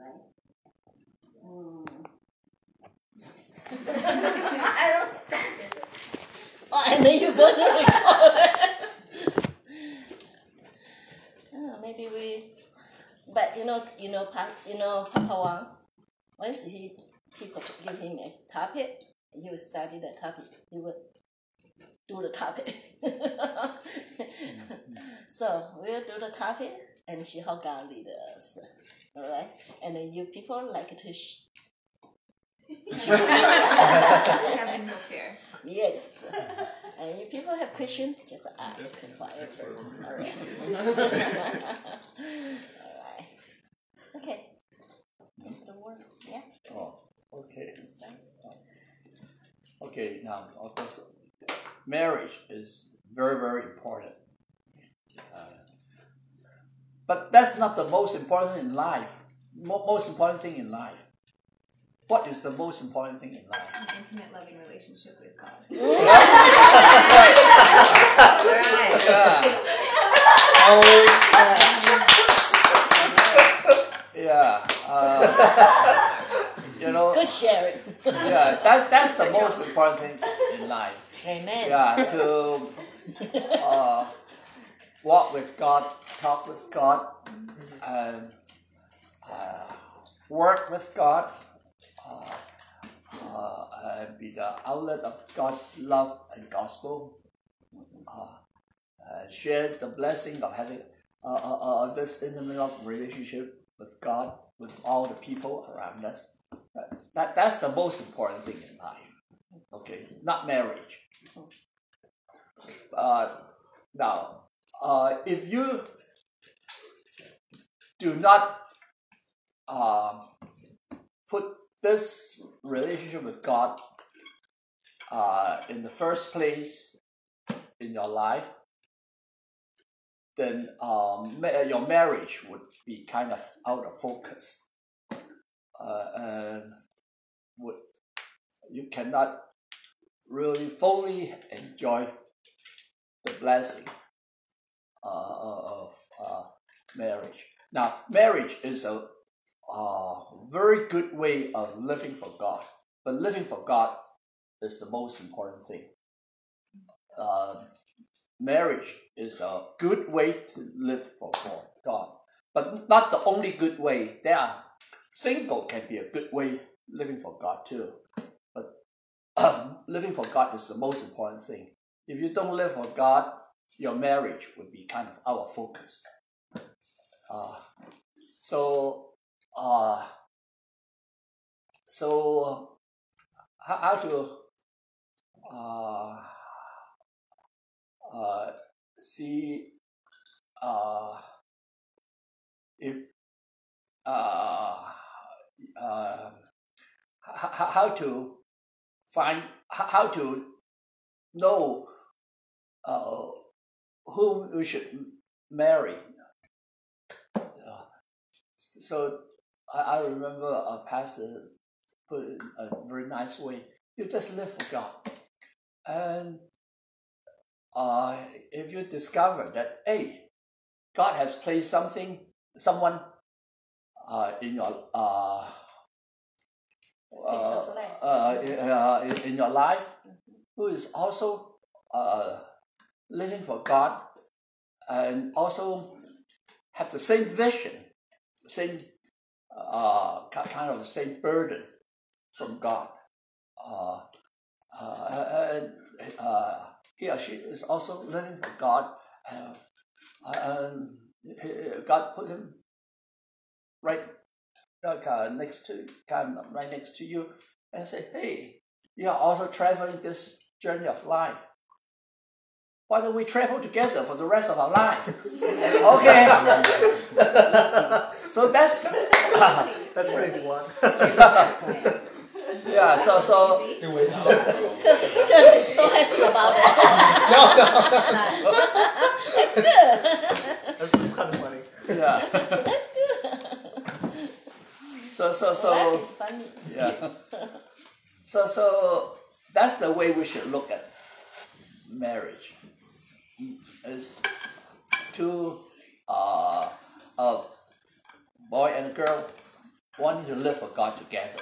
right? Mm. I don't. Oh, and then you're going to record it. oh, maybe we. But you know, you know, pa, you know, Papa Wan. Once he people give him a topic, he would study the topic. He would do the topic. so we'll do the topic and how God lead us. All right, and then you people like to. Sh- Kevin will share. yes, and you people have questions, just ask whatever. All right. All right. Okay. That's the word. Yeah. Oh, okay. Start. Okay, now, of course, marriage is very, very important. Uh, but that's not the most important thing in life. Mo- most important thing in life. What is the most important thing in life? An intimate, loving relationship with God. Right. Yeah. Always, yeah. Uh, you know, Good sharing. yeah, that's, that's the most important thing in life. Amen. yeah, to uh, walk with God, talk with God, uh, work with God, uh, uh, and be the outlet of God's love and gospel. Uh, uh, share the blessing of having uh, uh, uh, this intimate relationship with God, with all the people around us. That, that, that's the most important thing in life. Okay, not marriage. Uh, now, uh, if you do not uh, put this relationship with God uh, in the first place in your life, then um, your marriage would be kind of out of focus. Uh, and would you cannot really fully enjoy the blessing of uh, marriage. Now, marriage is a uh, very good way of living for God, but living for God is the most important thing. Uh, marriage is a good way to live for God, but not the only good way. There are single can be a good way living for God too but uh, living for God is the most important thing. If you don't live for God, your marriage would be kind of our focus. Uh, so, uh, so how, how to uh, uh, see uh, if uh, uh, how, how to find how to know uh, whom you should marry. Uh, so I, I remember a pastor put it in a very nice way. You just live for God, and uh, if you discover that hey, God has placed something, someone uh, in your uh, uh, uh, in, uh, in- in your life who is also uh, living for God and also have the same vision, same uh, kind of same burden from God. Uh, uh, and uh, he or she is also living for God. Uh, and God put him right uh, next to kind of right next to you and say, "Hey, you are also traveling this journey of life. Why don't we travel together for the rest of our life?" okay. so that's That's pretty blunt. yeah. So so Kevin is so happy about it. That's good. That's, that's kind of funny. yeah. That's good. So so so. Life is funny. yeah. So so that's the way we should look at marriage. Is two uh, a boy and a girl wanting to live for God together.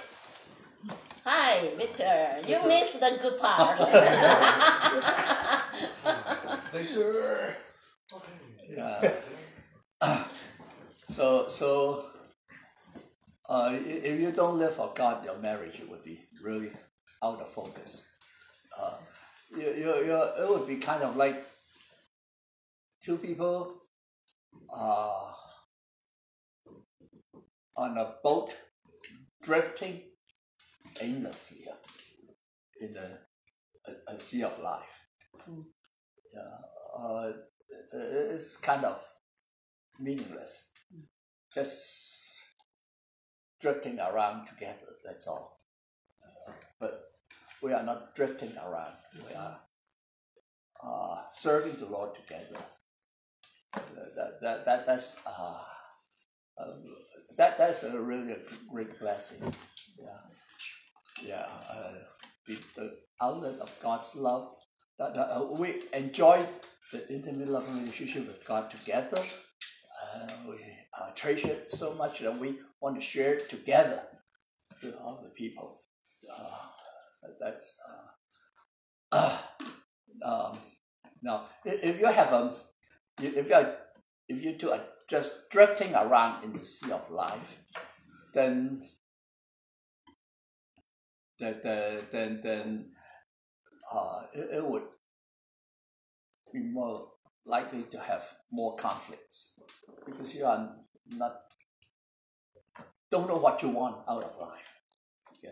Hi, Victor. You missed the good part. Yeah. so so uh, if you don't live for God, your marriage would be really out of focus. Uh, you, you, you, it would be kind of like two people uh, on a boat drifting aimlessly in a, a, a sea of life. Yeah, uh, it's kind of meaningless. Just drifting around together, that's all. Uh, but we are not drifting around, we are uh, serving the Lord together. That, that, that, that's, uh, that, that's a really a great blessing. Yeah, yeah. Uh, the, outlet of God's love. That, that, uh, we enjoy the intimate loving relationship with God together. Uh, we uh, treasure it so much that we want to share it together with other people. Uh, that's uh, um, now if you have a if you are if you two are just drifting around in the sea of life, then that the then then uh, it, it would be more likely to have more conflicts because you are not don't know what you want out of life. You,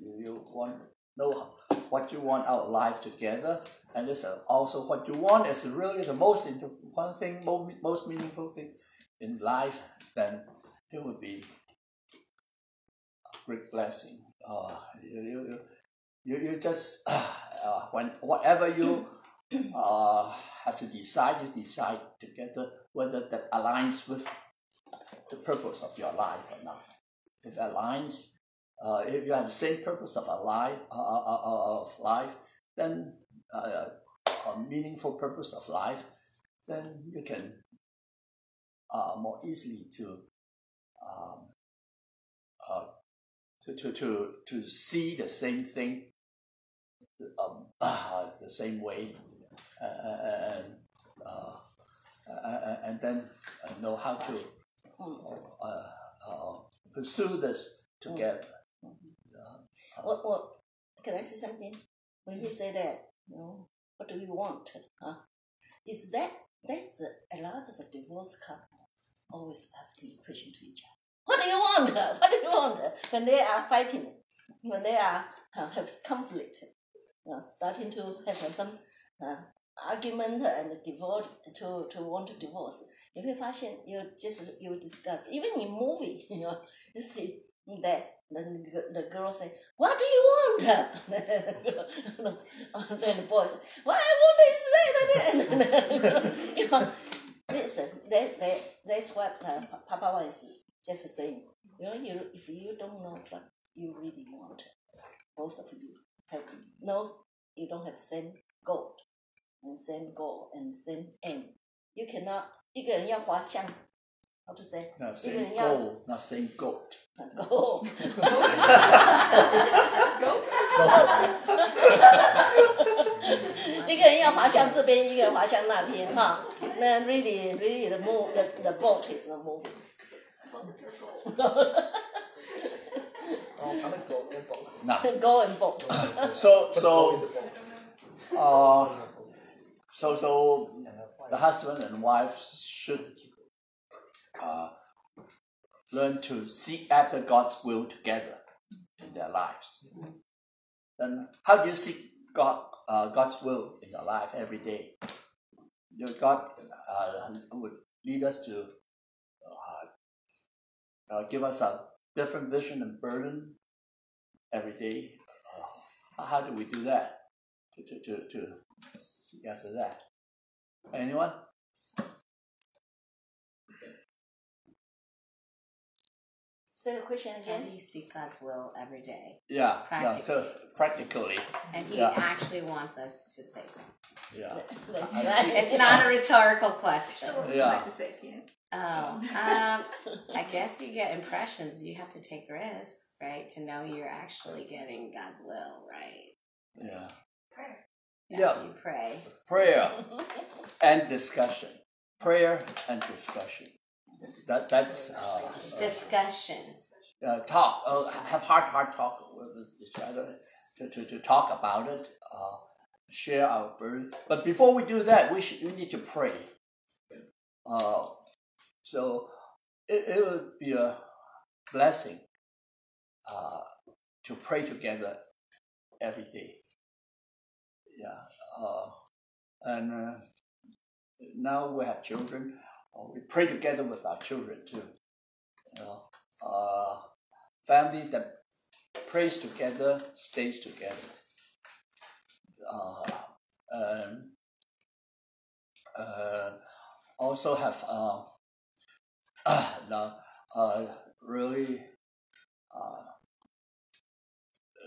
you, you want know what you want out of life together, and this is also what you want is really the most important thing, mo- most meaningful thing in life. Then it would be a great blessing. Uh, you, you, you, you, you just uh, when whatever you uh, have to decide, you decide together whether that aligns with the purpose of your life or not. If it aligns, uh, if you have the same purpose of a life, uh, uh, uh, of life, then uh, a meaningful purpose of life, then you can uh, more easily to um, uh, to, to, to, to see the same thing um, the same way and, and then know how to uh, uh, pursue this together what, what, can I say something? When you say that, you know, what do you want? Huh? Is that, that's a, a lot of divorced couple always asking a question to each other. What do you want? What do you want? When they are fighting, when they are uh, have conflict, uh, starting to have some uh, argument and divorce to, to want to divorce. 你会发现 you just you discuss even in movie you know you see that the, the girl say what do you want then the boy say what I want is that you know listen that, that that's what uh, Papa is just saying you know you if you don't know what you really want both of you have no you don't have same goal and same goal and same aim you cannot 一个人要滑向 how to say Not 一个 same 人要 goal, not same Go，一个人要滑向这边，一个人滑向那边，哈。那 really really the move the the boat is the move。那 go and boat。So so, uh, so so the husband and wife should uh, learn to seek after God's will together in their lives. Then how do you seek God uh, God's will in your life every day? Your God uh, would lead us to uh, uh, give us a different vision and burden every day. Uh, how do we do that? To, to, to, to see after that. Anyone? Say the question How again. do you seek God's will every day? Yeah, yeah. So practically, And He Yeah. actually wants us to say something. yeah, That's I right. It's not a rhetorical question. So what would Yeah. you like to say to you? Oh, um, I guess you get impressions. You have to take risks, right, to know you're actually getting God's will, right? Yeah. Prayer. Yeah. You pray. Prayer and discussion. Prayer and discussion. That that's uh, Discussion. uh, talk. Uh, have heart heart talk with with each other to, to, to talk about it. Uh, share our burden. But before we do that, we should we need to pray. Uh, so it, it would be a blessing uh, to pray together every day. Yeah. Uh, and uh, now we have children. Uh, we pray together with our children too. You know, uh, family that prays together stays together. Uh, and uh, also have uh, now uh, really uh,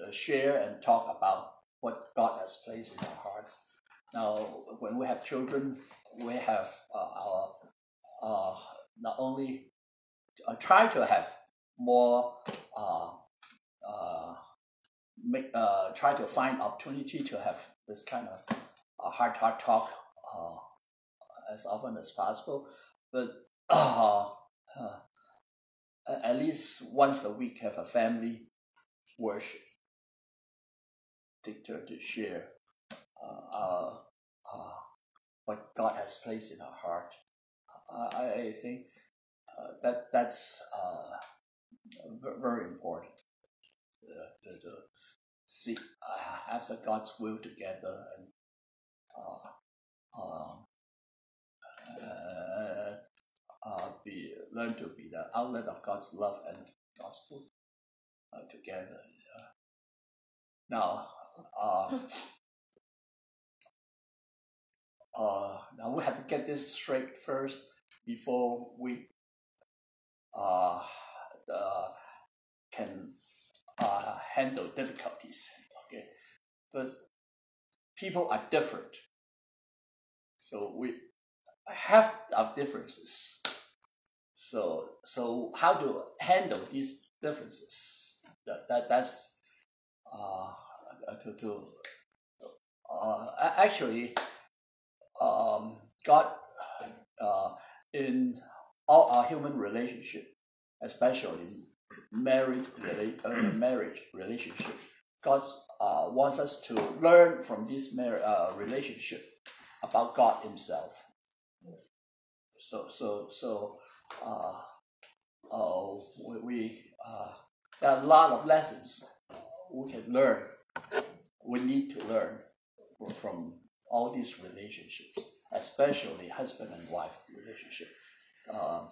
uh, share and talk about what God has placed in our hearts. Now, when we have children, we have uh, our uh, not only uh, try to have more uh, uh, make uh, try to find opportunity to have this kind of uh, heart heart talk uh, as often as possible, but uh, uh, at least once a week have a family worship. Turn to share uh, uh, uh, what God has placed in our heart. I, I- think uh, that that's uh, very important to, to see uh, after God's will together and uh, um, be learn to be the outlet of God's love and gospel together. Yeah. Now, uh, uh, now we have to get this straight first before we uh, uh, can uh, handle difficulties. Okay, but people are different, so we have our differences. So so how to handle these differences? That, that that's uh, to to uh, actually um, God uh, in all our human relationship, especially married rela- uh, marriage relationship, God uh, wants us to learn from this mar- uh, relationship about God Himself. So so so uh, uh, we, uh, there are a lot of lessons we can learn. We need to learn from all these relationships, especially husband and wife relationship. Um,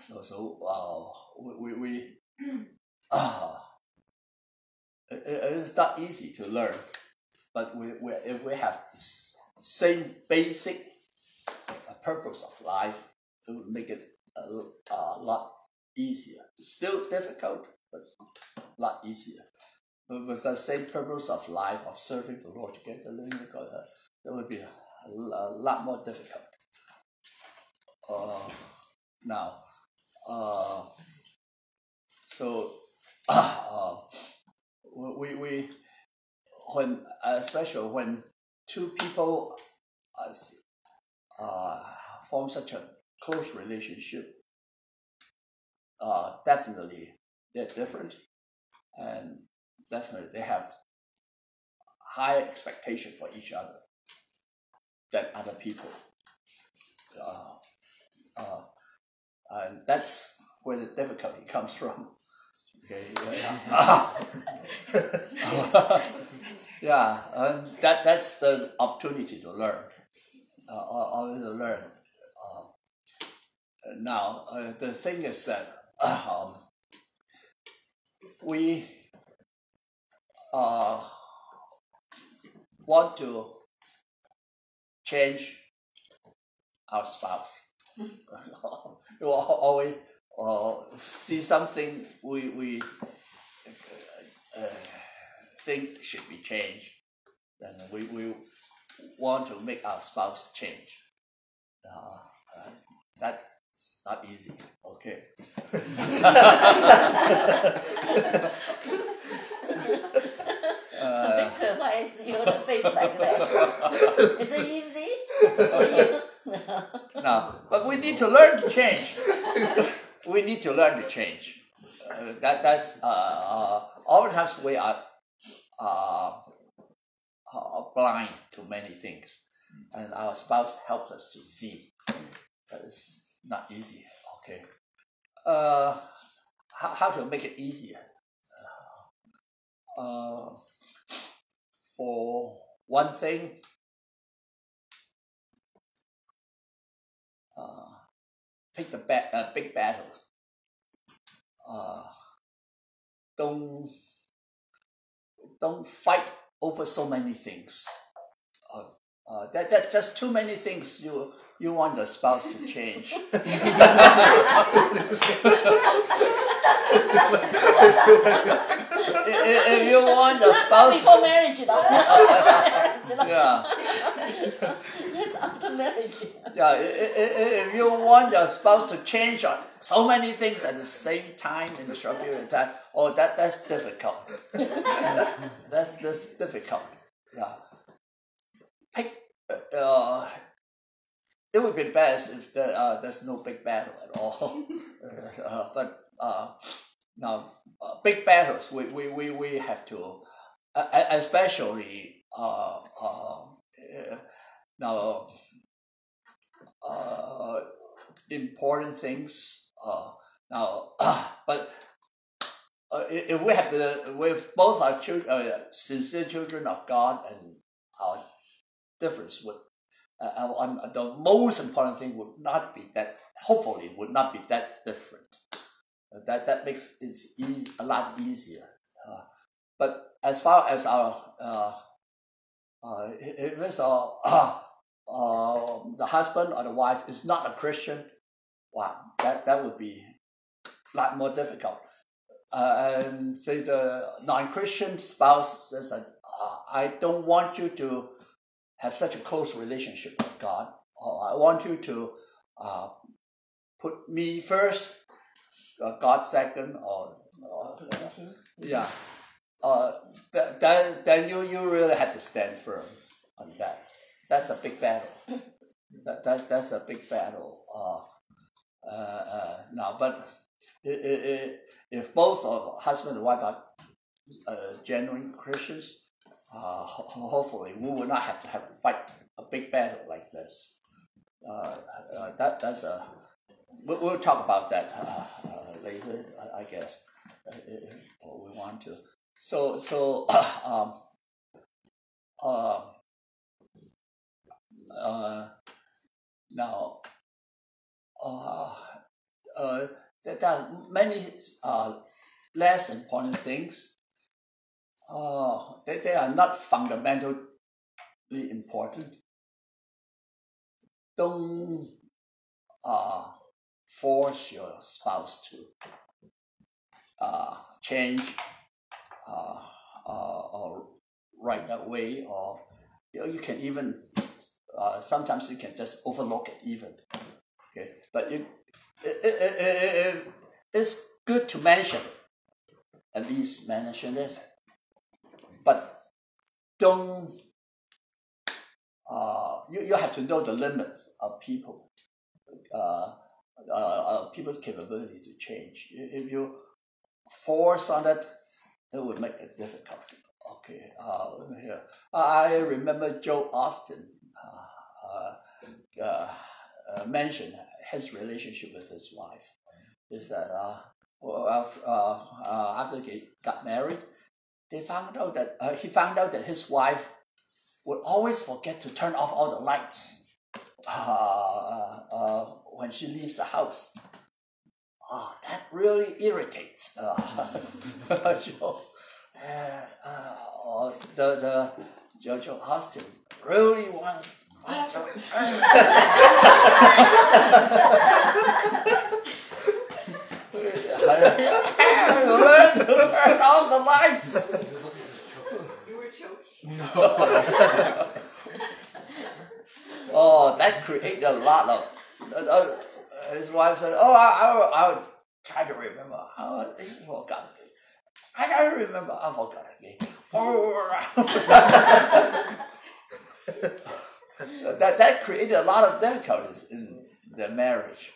so so uh, we, we, uh, it, it is not easy to learn, but we, we if we have the same basic uh, purpose of life, it would make it a lot easier. It's still difficult, but a lot easier. But with the same purpose of life of serving the Lord together, living with God, uh, it would be a lot more difficult. Uh, now, uh, so uh, we we when especially when two people uh, form such a close relationship, uh, definitely they're different, and definitely they have high expectation for each other than other people. Uh, uh, and that's where the difficulty comes from. Okay, yeah, yeah and that that's the opportunity to learn, uh, or to learn. Uh, now, uh, the thing is that um, we uh, want to change our spouse. we will always uh, see something we, we uh, think should be changed, then we, we want to make our spouse change. Uh, uh, that's not easy. Okay. uh, Why is your face like that? Is it easy? for you? no, but we need to learn to change. we need to learn to change. Uh, that that's uh, uh, oftentimes we are uh, uh, blind to many things, and our spouse helps us to see. But it's not easy. Okay. Uh, how, how to make it easier? Uh, for one thing, uh, pick the ba- uh, big battles. Uh, don't don't fight over so many things. Uh, uh, that that just too many things you you want the spouse to change. if, if you want the spouse, Before marriage, 啦，marriage 啦 yeah. That's after marriage. Yeah, i- i- i- if you want your spouse to change on so many things at the same time in a short period of time, oh, that that's difficult. that's that's difficult. Yeah. Pick. Uh, it would be best if there, uh, there's no big battle at all. uh, but uh, now, uh, big battles we, we, we, we have to, uh, especially uh, uh, uh, now uh, important things. Uh, now, but uh, if we have the, with both our children, uh, sincere children of God, and our difference would, uh, uh, um, the most important thing would not be that. Hopefully, would not be that different. Uh, that that makes it easy, a lot easier. Uh, but as far as our uh, uh, if it's our uh, the husband or the wife is not a Christian, wow, that, that would be a lot more difficult. Uh, and say the non-Christian spouse says that uh, I don't want you to have such a close relationship with God, or I want you to uh, put me first, uh, God second, or, or yeah. Uh, th- then, then you, you really have to stand firm on that. That's a big battle. that, that that's a big battle. Uh, uh, uh, now, but i i i if both of husband and wife are uh, genuine Christians, uh, ho- hopefully we will not have to have to fight a big battle like this. Uh, uh, that that's a we'll, we'll talk about that uh, uh, later, I, I guess, uh, if if we want to. So so um, uh, uh, now, uh, uh, there, there are many uh, less important things. Uh, they, they are not fundamentally important. Don't uh, force your spouse to uh, change uh, uh, or right that way, or you, know, you can even uh, sometimes you can just overlook it even. Okay, but it, it, it, it, it, it's good to mention, at least mention it, but don't. Uh, you, you have to know the limits of people, uh, uh, uh, people's capability to change. If you force on it, it would make it difficult. Okay, uh, let me hear. I remember Joel Osteen uh, uh, uh, mentioned his relationship with his wife. Is that after they got married, they found out that he found out that his wife would always forget to turn off all the lights uh, uh, when she leaves the house. Ah, that really irritates Joe. Uh, uh, or the the Jojo Austin really wants. wants to- Learn to turn off the lights. You were joking. Oh, that create a lot of uh, uh, his wife said, "Oh, I, I, I try to remember. Oh, I forgot again. I don't remember. I forgot again. that that created a lot of difficulties in their marriage.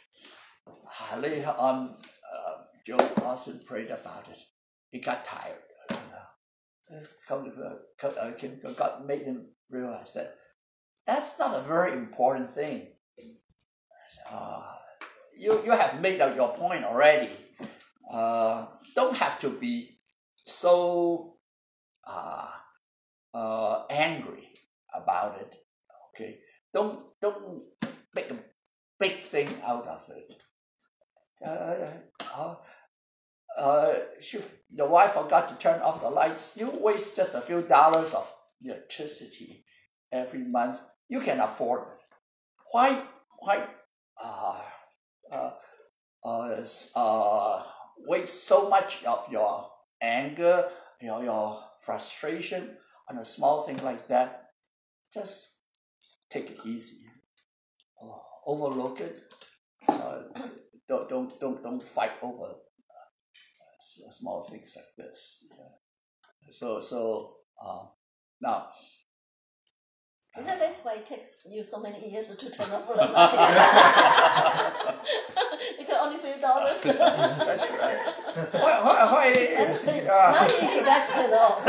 Later on, uh, Joel Osteen prayed about it. He got tired. Come to uh, made him realize that that's not a very important thing. Uh, you, you have made up your point already. Uh, don't have to be so uh, uh, angry about it. Okay, don't don't make a big thing out of it. Uh, uh, uh, she, your wife forgot to turn off the lights. You waste just a few dollars of electricity every month. You can afford it. Why why uh, uh, uh, uh, waste so much of your anger, your, your frustration on a small thing like that? Just take it easy. Uh, overlook it. Uh, don't, don't, don't, don't fight over uh, small things like this. Yeah. So, so uh, now, Isn't that's why it takes you so many years to turn off the light? because only few dollars. that's right. Why, why, why, uh, now he, he does turn off.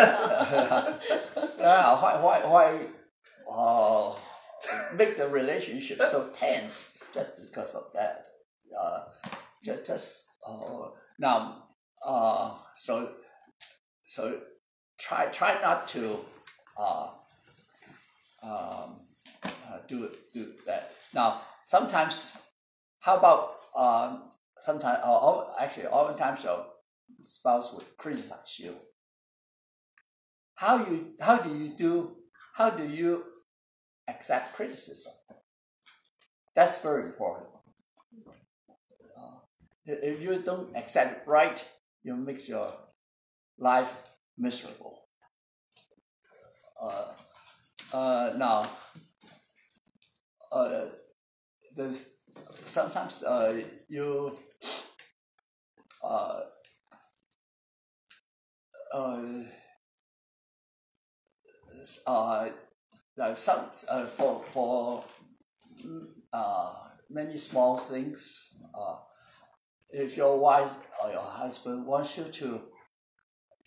Yeah, why, why, why uh, make the relationship so tense just because of that? Uh, just, just uh, now, uh, so, so try, try not to uh, um, uh, do do that. Now, sometimes, how about um, sometimes, uh, all- actually, oftentimes your spouse would criticize you. How you how do you do how do you accept criticism? That's very important. Uh, if you don't accept it right you make your life miserable. Uh, uh, now uh, the, sometimes uh, you uh, uh, uh, some uh, for for uh, many small things. Uh, if your wife or your husband wants you to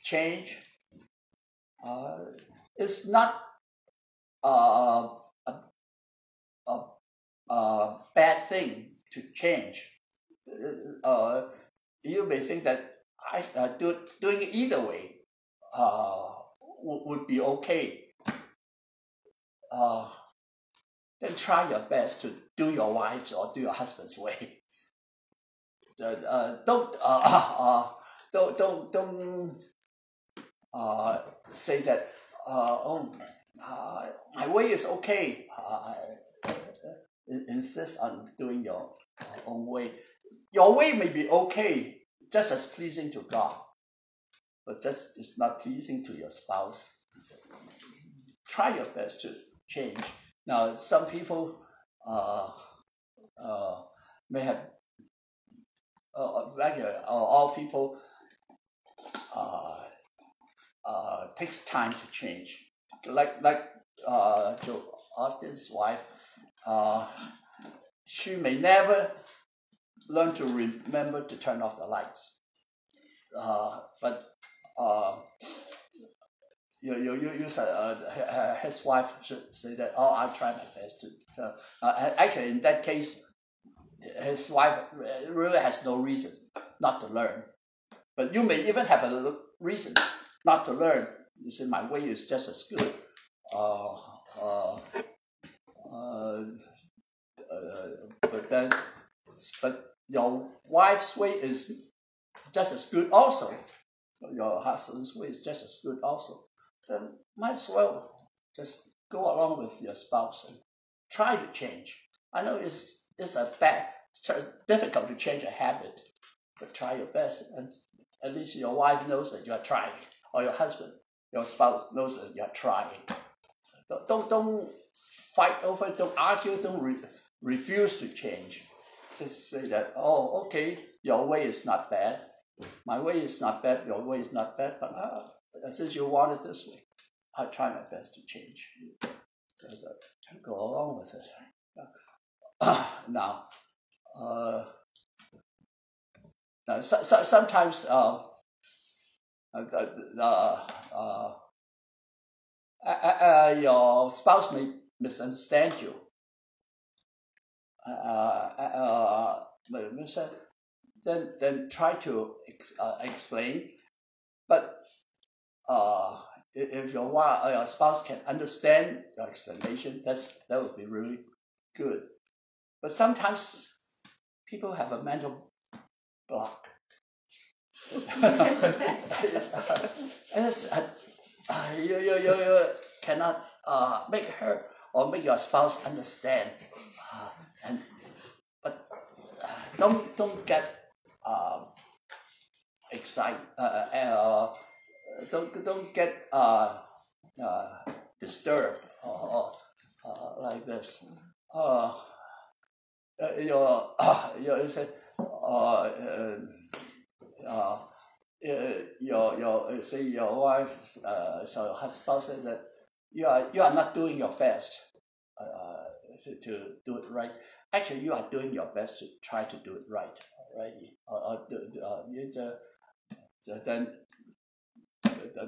change, uh, it's not uh, a, a, a bad thing to change. Uh, you may think that I uh, do, doing it either way uh, would, would be okay. Uh, then try your best to do your wife's or do your husband's way. Uh, uh, don't uh, uh, don't don't don't uh, say that uh, oh uh, my way is okay. Uh, in- insist on doing your own way. Your way may be okay, just as pleasing to God, but just it's not pleasing to your spouse. Try your best to change. Now, some people uh, uh, may have, uh, regular, uh, all people uh, uh, takes time to change. Like like uh, Joel Osteen's wife, uh, she may never learn to remember to turn off the lights. Uh, but uh, you, you, you, you said uh, his wife should say that, oh, I'll try my best to. Uh, uh, actually, in that case, his wife really has no reason not to learn. But you may even have a reason not to learn. You say, my way is just as good. Uh, uh, uh, uh, but then, but your wife's way is just as good also. Your husband's way is just as good also. Then might as well just go along with your spouse and try to change. I know it's it's a bad, it's difficult to change a habit, but try your best, and at least your wife knows that you are trying, or your husband, your spouse knows that you are trying. Don't don't, don't fight over, don't argue, don't re- refuse to change. just say that, oh, okay, your way is not bad. My way is not bad, your way is not bad, but uh, since you want it this way, I'll try my best to change. So go along with it. now, uh, now so, so, sometimes uh, uh, uh, uh, uh, your spouse may misunderstand you. Uh, uh, then then try to ex, uh, explain, but uh, if your wife your spouse can understand your explanation, that's that would be really good. But sometimes people have a mental block. uh, you, you, you, you cannot uh, make her or make your spouse understand. Uh, and but uh, don't don't get uh, excited. Uh, uh, uh, don't don't get uh, uh, disturbed or, uh, like this. Uh, uh, your uh, your say uh, uh, uh, your your say your wife uh, so your husband says that you are you are not doing your best uh, to, to do it right. Actually, you are doing your best to try to do it right already. Or, or uh, you uh, then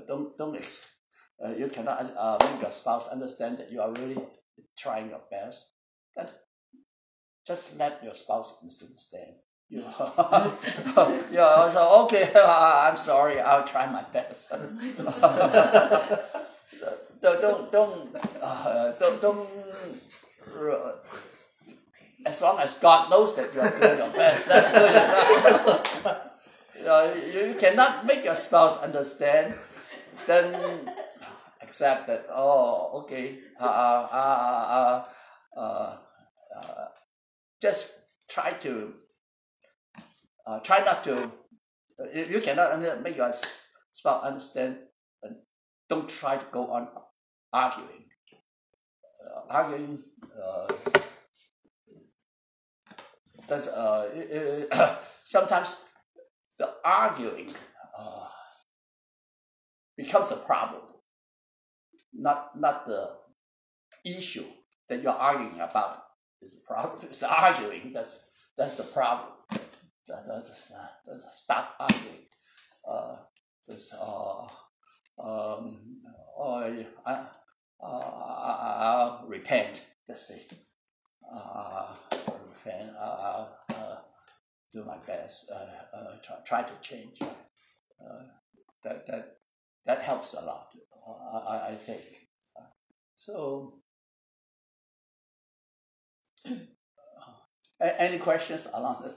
don't don't ex, uh, you cannot uh, make your spouse understand that you are really trying your best. Then just let your spouse misunderstand. Know, yeah, so okay, I'm sorry, I'll try my best. don't don't don't uh, don't, don't uh, as long as God knows that you are doing your best, that's good. you, know, you cannot make your spouse understand, then accept that. Oh, okay. Uh, uh, uh, uh, uh, just try to uh, try not to. If you cannot make your spouse understand, don't try to go on arguing. Uh, arguing. Uh, that's uh, it, it, sometimes the arguing uh, becomes a problem, not not the issue that you're arguing about is the problem. It's the arguing that's that's the problem. That, that's, that's stop arguing. Uh, just uh, um, I, I, uh, I'll repent. Just say, uh, repent. Uh, uh, do my best. Uh, uh, try, try to change. Uh, that that that helps a lot. I, I think. So. Any questions along this?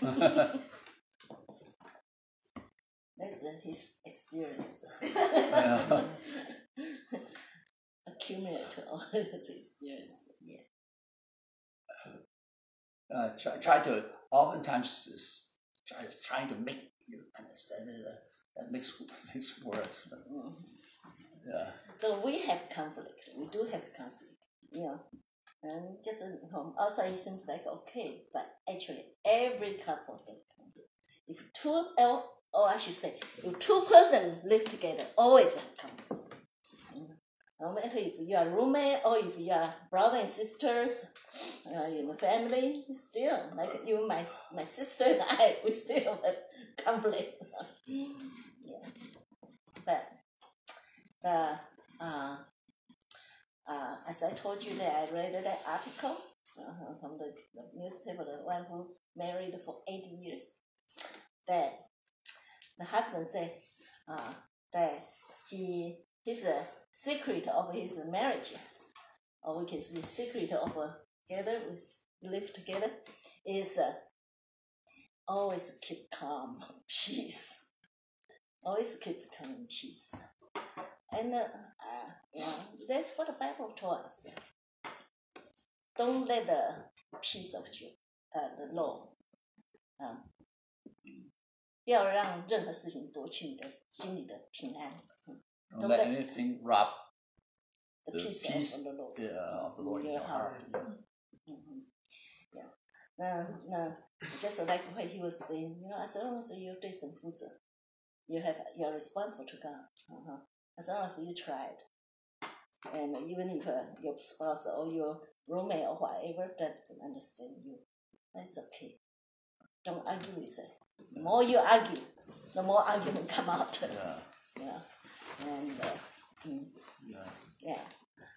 That's uh, his experience. Yeah. Accumulate all his experience. Yeah. uh, try, try to oftentimes is try, trying to make you understand it. Uh, that makes makes worse. Mhm. Yeah. So we have conflict. We do have conflict. Know, and just from outside it seems like okay, but actually every couple have conflict. If two, or I should say, if two person live together, always. Mm. No matter if you are roommate or if you are brother and sisters, uh, in the family, still like you, my my sister and I, we still have conflict. yeah, but uh, uh, uh, as I told you that I read that article uh, from the, the newspaper, the one who married for 80 years, that the husband said uh, that he his uh, secret of his marriage, or we can say secret of uh, together we live together, is uh, always keep calm, peace. Always keep calm peace. And uh, yeah, that's what the Bible told us. Don't let the peace of you, uh, the law, 啊、不要让任何事情夺去你的心里的平安。 Don't Don't let let- anything rob The the peace, peace of the Lord. yeah, of the Lord in your heart. Yeah. Mhm. Yeah. No, no. Just like what he was saying, you know, as long as you 对神负责, you have you're responsible to God. Uh-huh. As long as you tried, and even if uh, your spouse or your roommate or whatever doesn't understand you, that's okay. Don't argue with it. The more you argue, the more argument come out. Yeah. Yeah, and uh, mm, Yeah. yeah,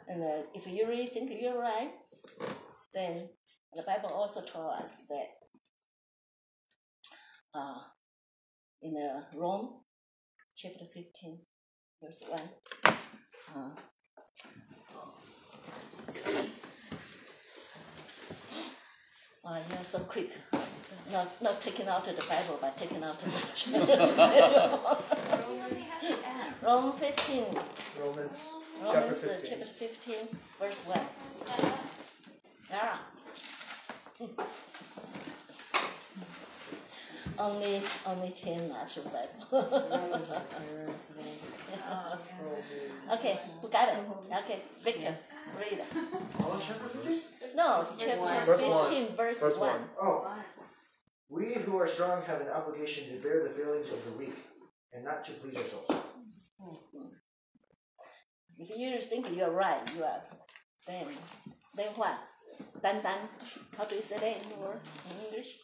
and uh, if you really think you're right, then the Bible also told us that uh, in the Rome chapter fifteen, verse one. Uh, Wow, you're so quick. Not not taking out of the Bible, but taking out of the Rome fifteen. Romans chapter Romans uh, 15. chapter 15, verse 1. Dara. only, only 10 natural Bible. okay, who got it? Okay, Victor, read it. Romans chapter 15? No, chapter 15, verse, Verse 1. 1. Oh. We who are strong have an obligation to bear the failings of the weak and not to please ourselves. If you think you're right, you are. Then, then what? Dan dan. How do you say that in word in English?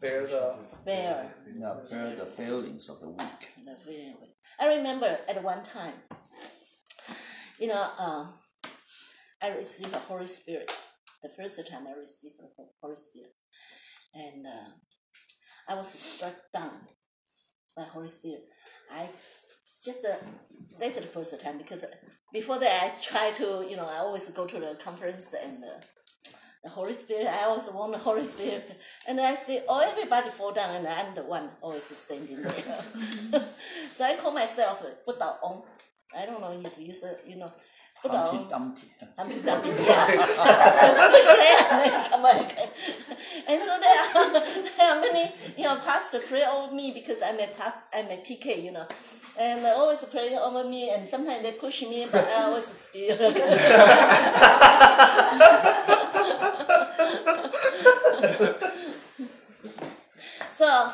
Bear the Bear. Now bear the failings of the weak. the feeling of it. I remember at one time, you know, um, I received the Holy Spirit. The first time I received the Holy Spirit, and uh, I was struck down by Holy Spirit. I just uh, that's the first time because before that I try to you know I always go to the conference and. Uh, the Holy Spirit, I always want the Holy Spirit. And I see, oh, everybody fall down and I'm the one always standing there. so I call myself Buddha uh, Ong. I don't know if you said, you know, Buddha Ong. Dumpty. Dumpty, Dumpty, yeah. And. And so there are, there are many, you know, pastor pray over me because I'm a, I'm a PK, you know and they always pray over me, and sometimes they push me, but I always still. So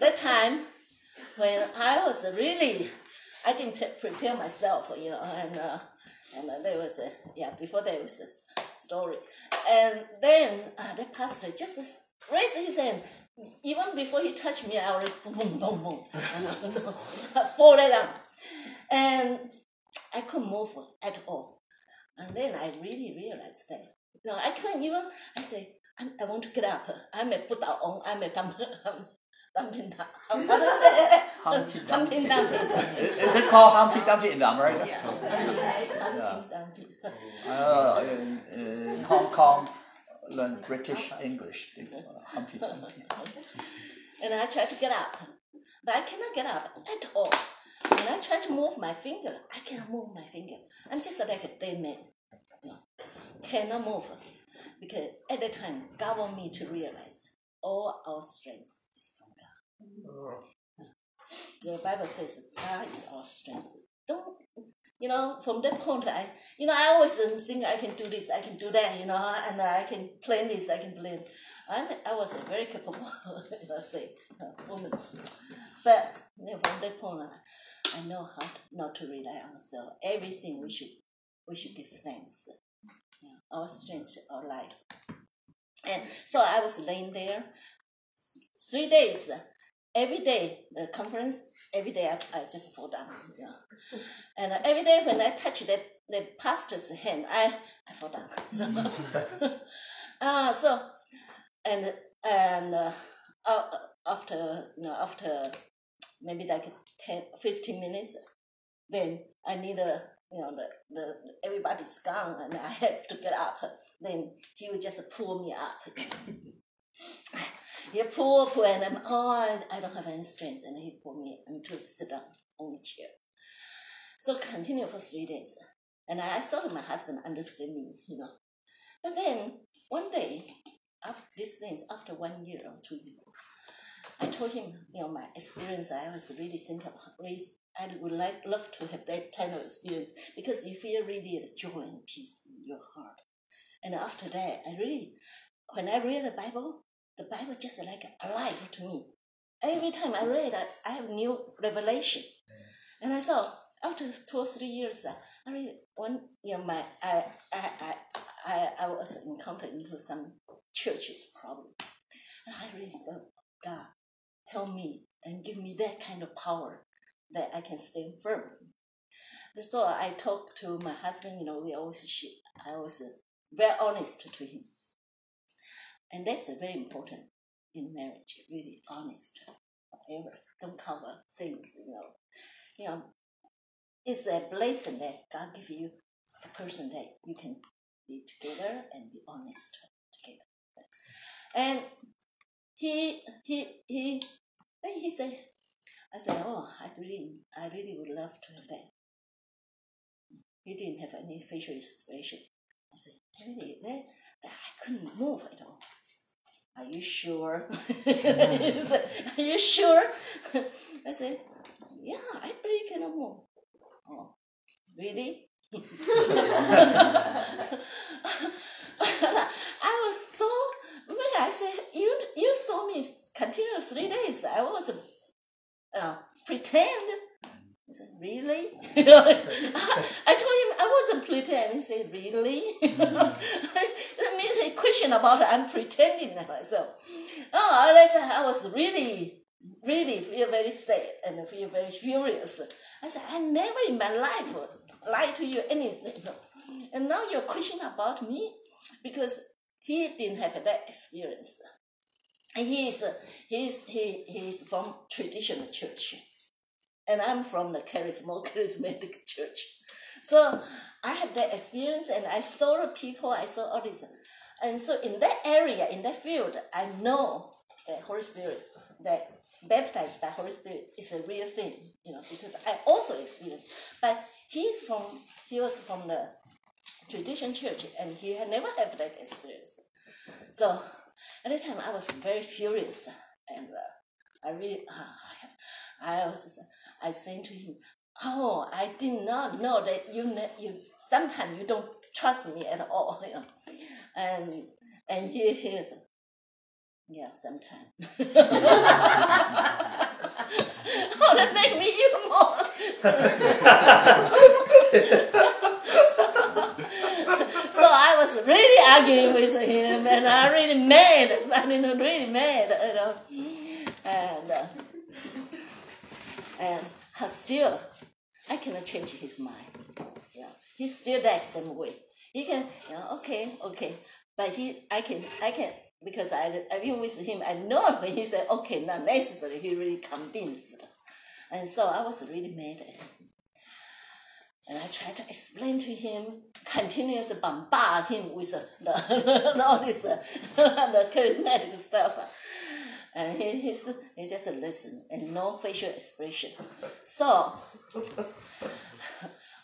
that time when I was really, I didn't pre- prepare myself, you know, and uh, and uh, there was a yeah before there was this story, and then uh, the pastor just raised his hand. Even before he touched me, I already boom boom boom boom, fall down, and I couldn't move at all. And then I really realized that no, I can't even. I say I want to get up. I'm a put on. I'm a dump. Dumping down. How do you say? Humpty Humping Dumpty. dumping. Is it called Humpty Dumpty in America? Yeah. Humping dumping. Uh, in, in Hong Kong, learn British English. Humpty Dumpty. And I try to get up, but I cannot get up at all. When I try to move my finger, I cannot move my finger. I'm just like a dead man. Cannot move. Because at the time, God want me to realize all our strength is from God. The Bible says God is our strength. Don't you know? From that point, I you know I always think I can do this, I can do that, you know, and I can plan this, I can plan. I I was a very capable, let's say, uh, woman. But you know, from that point, I, I know how to, not to rely on myself. Everything we should we should give thanks. Our strength, our life. And so I was laying there three days. Every day, the conference, every day I, I just fall down. Yeah. And uh, every day when I touch the, the pastor's hand, I, I fall down. Ah, so, and, and uh, after, you know, after maybe like 10, 15 minutes, then I need a, you know, the, the everybody's gone and I have to get up. Then he would just pull me up. he pull, pull, and I'm, oh, I, don't have any strength. And he pull me into sit down on the chair. So continue for three days. And I thought my husband understood me, you know. But then one day, after these things, after one year or two years, I told him, you know, my experience. I was really thinking about, really, I would like love to have that kind of experience because you feel really the joy and peace in your heart. And after that, I really when I read the Bible, the Bible just like alive to me. Every time I read, I, I have new revelation. And I saw after two or three years, uh, I read one, you know, my I I I I, I was encountered into some churches problem, and I really thought, God, help me and give me that kind of power that I can stand firm. So I talked to my husband. You know, we always share. I was very honest to him, and that's very important in marriage. Really honest, whatever. Don't cover things. You know, you know, it's a blessing that God give you a person that you can be together and be honest together. And he he he then he said, I said, oh, I really I really would love to have that. He didn't have any facial expression. I said, really, that, I couldn't move at all. Are you sure? Mm. he said, Are you sure? I said, Yeah, I really cannot move. Oh, really? I was so when I said you you saw me continuous three days. I was uh, pretend. He said, "Really?" I told him I wasn't pretending. He said, "Really?" that means a question about I'm pretending myself. Oh, I said I was really, really feel very sad and feel very furious. I said, I never in my life lied to you anything. And now you're questioning about me because he didn't have that experience. He's he's he he's from traditional church, and I'm from the charismatic church. So I have that experience, and I saw the people, I saw all this, and so in that area, in that field, I know the Holy Spirit that baptized by Holy Spirit is a real thing, you know, because I also experienced. But he's from he was from the tradition church, and he had never had that experience. So at the time, I was very furious, and uh, I really, uh, I was, I said to him, "Oh, I did not know that you, you sometimes you don't trust me at all, you know." and and he hears, yeah, sometimes. oh, that made me even more. so I was really arguing with him, and I really mad, to really mad, you know, and uh, and still, I cannot change his mind. Yeah, he's still that same way. He can, you know, okay, okay, but he, I can, I can, because I, I've been with him. I know when he said, okay, not necessary. He really convinced, and so I was really mad at him. And I tried to explain to him, continuously bombard him with uh, the, all this uh, the charismatic stuff. And he, he's, he just listened and no facial expression. So,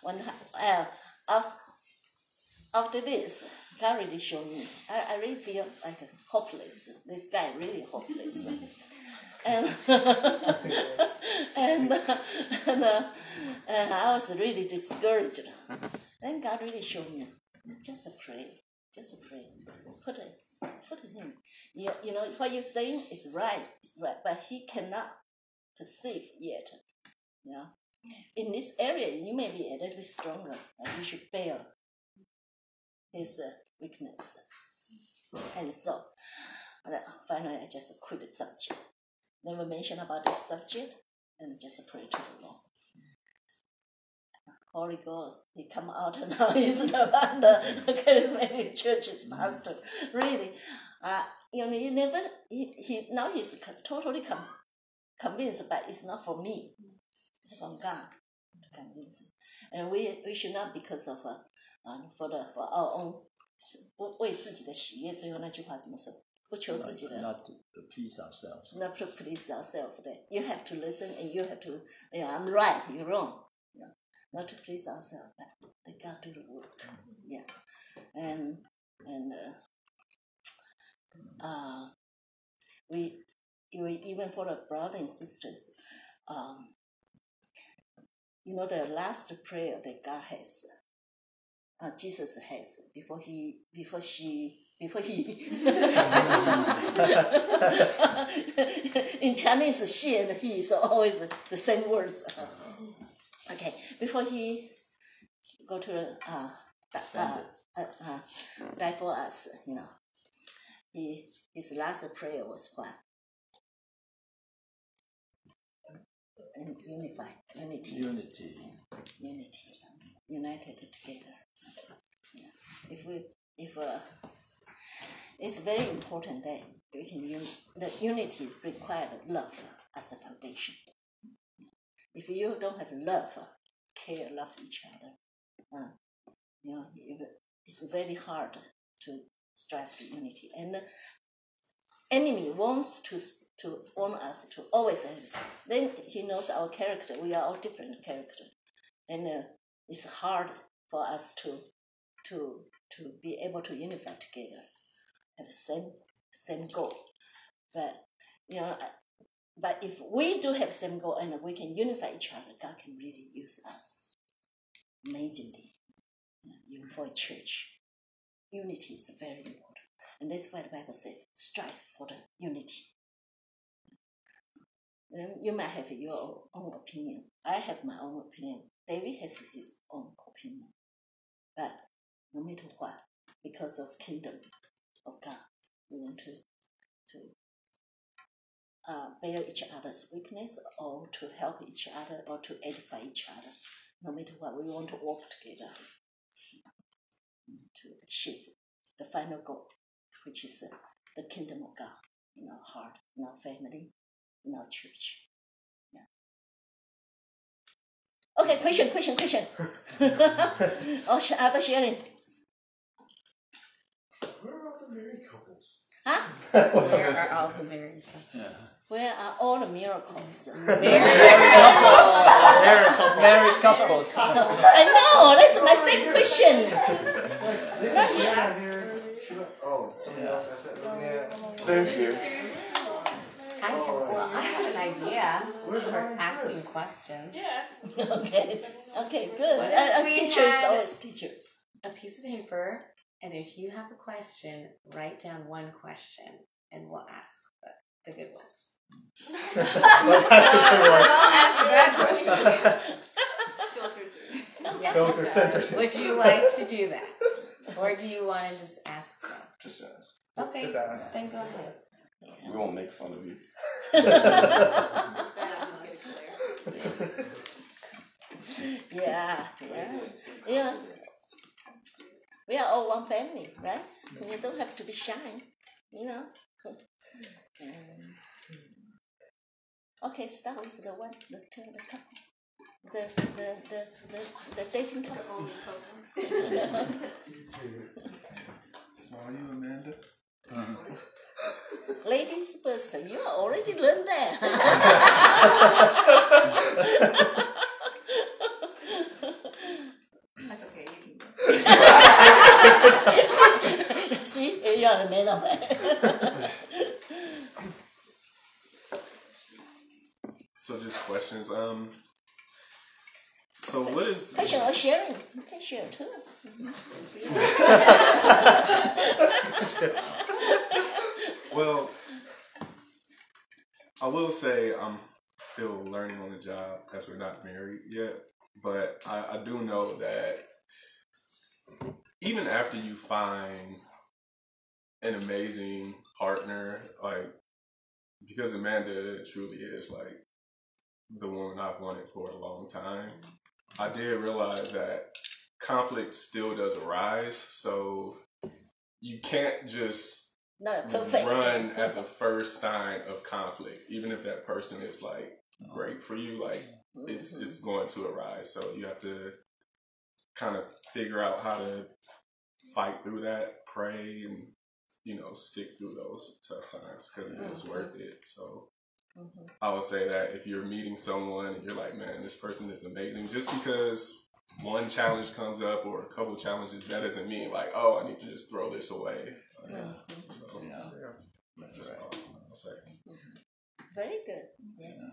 when uh, after this, God really showed me. I, I really feel like hopeless. This guy really hopeless. And and, uh, and, uh, and I was really discouraged. Then God really showed me, just pray, just pray, put it, put him. You, you know what you're saying is right, is right, but he cannot perceive yet. Know, in this area you may be a little bit stronger, but you should bear his uh, weakness. And so, finally, I just quit the subject never mention about this subject and just pray to the Lord. Holy Ghost, he come out and now he's the, the charismatic church's pastor. Really, uh, you know, you never, he, he now he's totally com- convinced, but it's not for me. It's from God to convince him. And we, we should not because of, uh, uh, for the, for our own, 不为自己的喜悦，最后那句话怎么说？ 不求自己的 not to please ourselves. not to please ourselves. That you have to listen and you have to, you know, I'm right, you're wrong. Yeah. Not to please ourselves, but let God do the work. Yeah. And and uh, uh we, we even for the brothers and sisters, um, you know the last prayer that God has, uh, Jesus has before he before she before he. In Chinese, she and he is always the same words. Okay, before he go to uh, uh, uh, uh, die for us, you know, he his last prayer was what? Unify, unity Unity. unity, united together. Yeah. If we, if uh, it's very important that we can un- the unity required love as a foundation. If you don't have love, care, love each other, uh, you know, it's very hard to strive for unity. And enemy wants to to want us to always have. Then he knows our character. We are all different character and uh, it's hard for us to to to be able to unify together, have the same same goal. But you know, but if we do have same goal and we can unify each other, God can really use us amazingly. Yeah, Even for a church, unity is very important, and that's why the Bible says, "Strive for the unity." You might have your own opinion. I have my own opinion. David has his own opinion. But no matter what, because of kingdom of God, we want to to uh, bear each other's weakness or to help each other or to edify each other. No matter what, we want to work together to achieve the final goal, which is uh, the kingdom of God in our heart, in our family, in our church. Yeah. Okay, question, question, question. oh, sh- other sharing. Where are all the married couples? Huh? Where are all the married couples? Where are all the miracles? Married couples. I know, that's my same question. Oh, somebody else asked that. Yeah. They're. I have, well, I have an idea Where's for asking Chris? questions. okay, okay, good. What A, a teacher is had- always teacher. A piece of paper, and if you have a question, write down one question, and we'll ask the, the good ones. Like Pastor Yes. Filter censorship. Would you like to do that? Or do you want to just ask them? Just ask. Okay, Just ask. then go ahead. We won't make fun of you. Yeah, yeah, yeah. We are all one family, right? You don't have to be shy, you know. Um, okay, start with the one, the two, the couple, the the the the, the dating couple. Smile you, Amanda. Ladies first. You already learned that. That's okay. You can go. See, you are the man of it. So just questions. Um. So what is? Question or sharing? You can share too. Well, I will say I'm still learning on the job as we're not married yet. But I, I do know that even after you find an amazing partner, like because Amanda truly is like the woman I've wanted for a long time, I did realize that conflict still does arise. So you can't just run at the first sign of conflict, even if that person is like great for you. Like it's mm-hmm. it's going to arise, so you have to kind of figure out how to fight through that, pray, and you know stick through those tough times because it is worth it. So. Mhm. I would say that if you're meeting someone and you're like, man, this person is amazing, just because one challenge comes up or a couple challenges, that doesn't mean like, oh, I need to just throw this away. So, Yeah. that's just all I'll say. Very good. Yeah.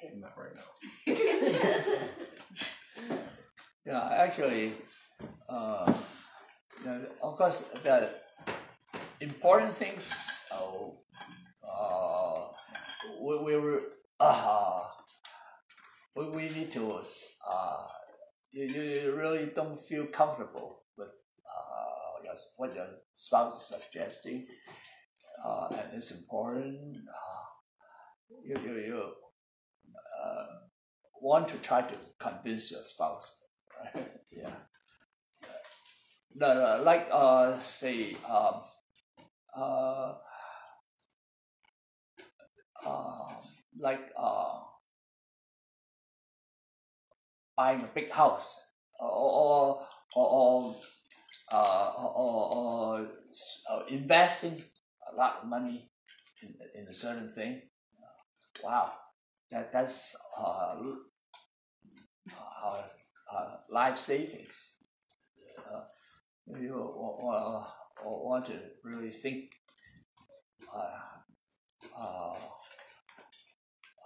Good. Not right now. Yeah, actually, uh, you know, of course, the important things. Oh, uh, we we uh, we, we need to uh, you, you really don't feel comfortable with uh, your, what your spouse is suggesting, uh, and it's important. Uh, you you you uh, want to try to convince your spouse, right? Yeah. No, no, like uh, say um, uh, uh, like uh, buying a big house or or or, or, uh, or, or, or investing a lot of money in, in a certain thing. Wow, that that's uh, uh, uh, life savings. Uh, you uh, want to really think uh, uh,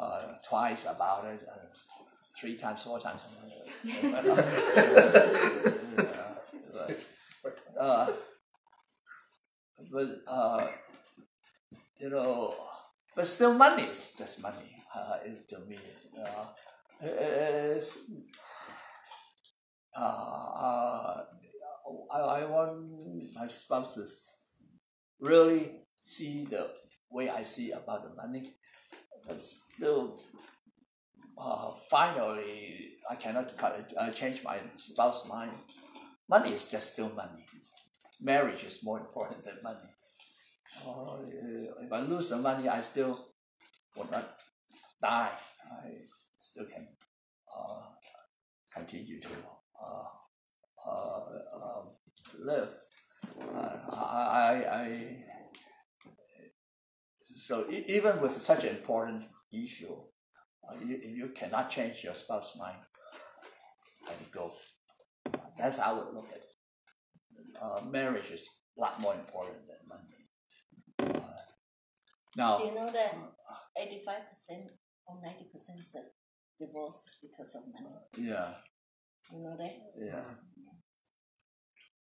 uh, twice about it, uh, three times, four times. but, uh, but you know, but still, money is just money. Uh, to me, uh, it's, uh, I, I want my spouse to really see the way I see about the money. But still, uh, finally, I cannot cut, uh, change my spouse's mind. Money is just still money. Marriage is more important than money. Uh, if I lose the money, I still will not die. I still can uh, continue to uh, live. Uh, I, I, I, so even with such an important issue, uh, you, you cannot change your spouse's mind, let it go. That's how I would look at it. Uh, marriage is a lot more important than money. Uh, now, Do you know that eighty-five percent or ninety percent divorce because of money? yeah, You know that yeah.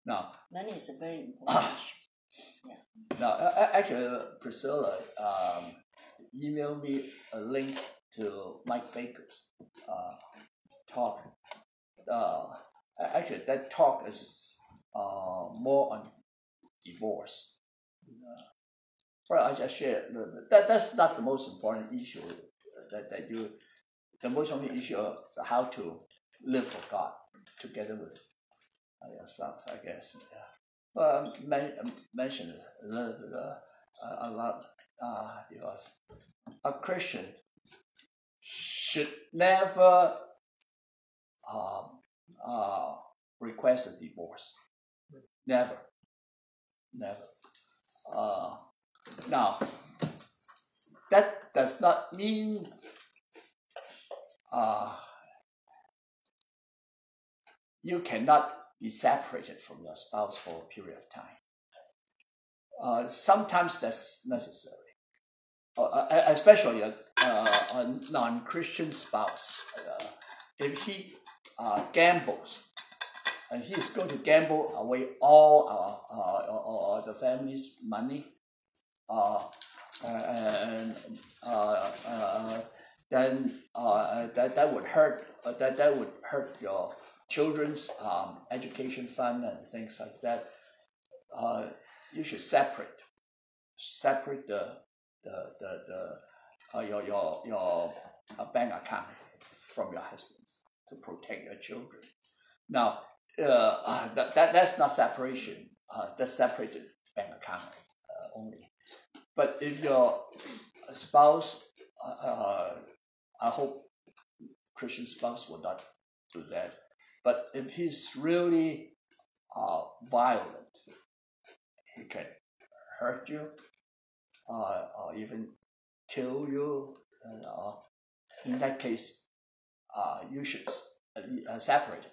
Now, money is a very important issue. Now, a- a- actually, uh, Priscilla um, emailed me a link to Mike Baker's uh, talk. Uh, actually, that talk is uh, more on divorce. Uh, well, I just shared the- that. That's not the most important issue that, that you. The most important issue is how to live for God together with uh, I guess. Yeah. Well, I men- mentioned a little bit uh, about uh, divorce. A Christian should never um, uh, request a divorce. Never. Never. Uh, now, that does not mean uh, you cannot be separated from your spouse for a period of time. Uh, sometimes that's necessary, uh, uh, especially a, uh, a non-Christian spouse. Uh, if he gambles, and he is going to gamble away all our, the family's money, and then that that would hurt. That that would hurt your children's um, education fund and things like that, uh, you should separate, separate the the the, the uh, your your your uh, bank account from your husband's to protect your children. Now, uh, uh, that, that that's not separation. Uh, that's separated bank account uh, only. But if your spouse, I hope Christian spouse will not do that. But if he's really uh, violent, he can hurt you, uh, or even kill you. And, uh, in that case, uh, you should uh, separate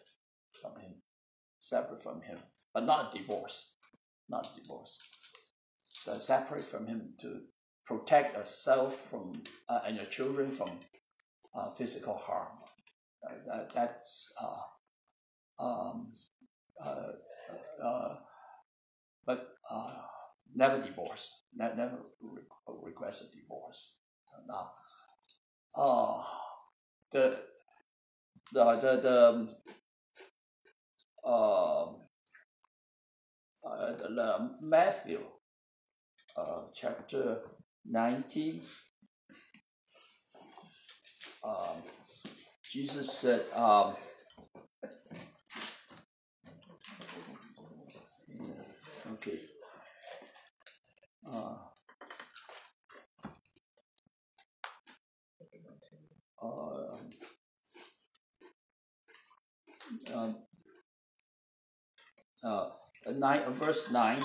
from him, separate from him, but not divorce, not divorce. So separate from him to protect yourself from uh, and your children from physical harm. That, that's um, uh, uh, but uh, never divorce, ne- never re- request a divorce. Now, uh, the the the the um, uh, the, the Matthew uh, chapter nineteen. Um, Jesus said, um, yeah, okay. Uh, um, uh, nine, uh, verse 9,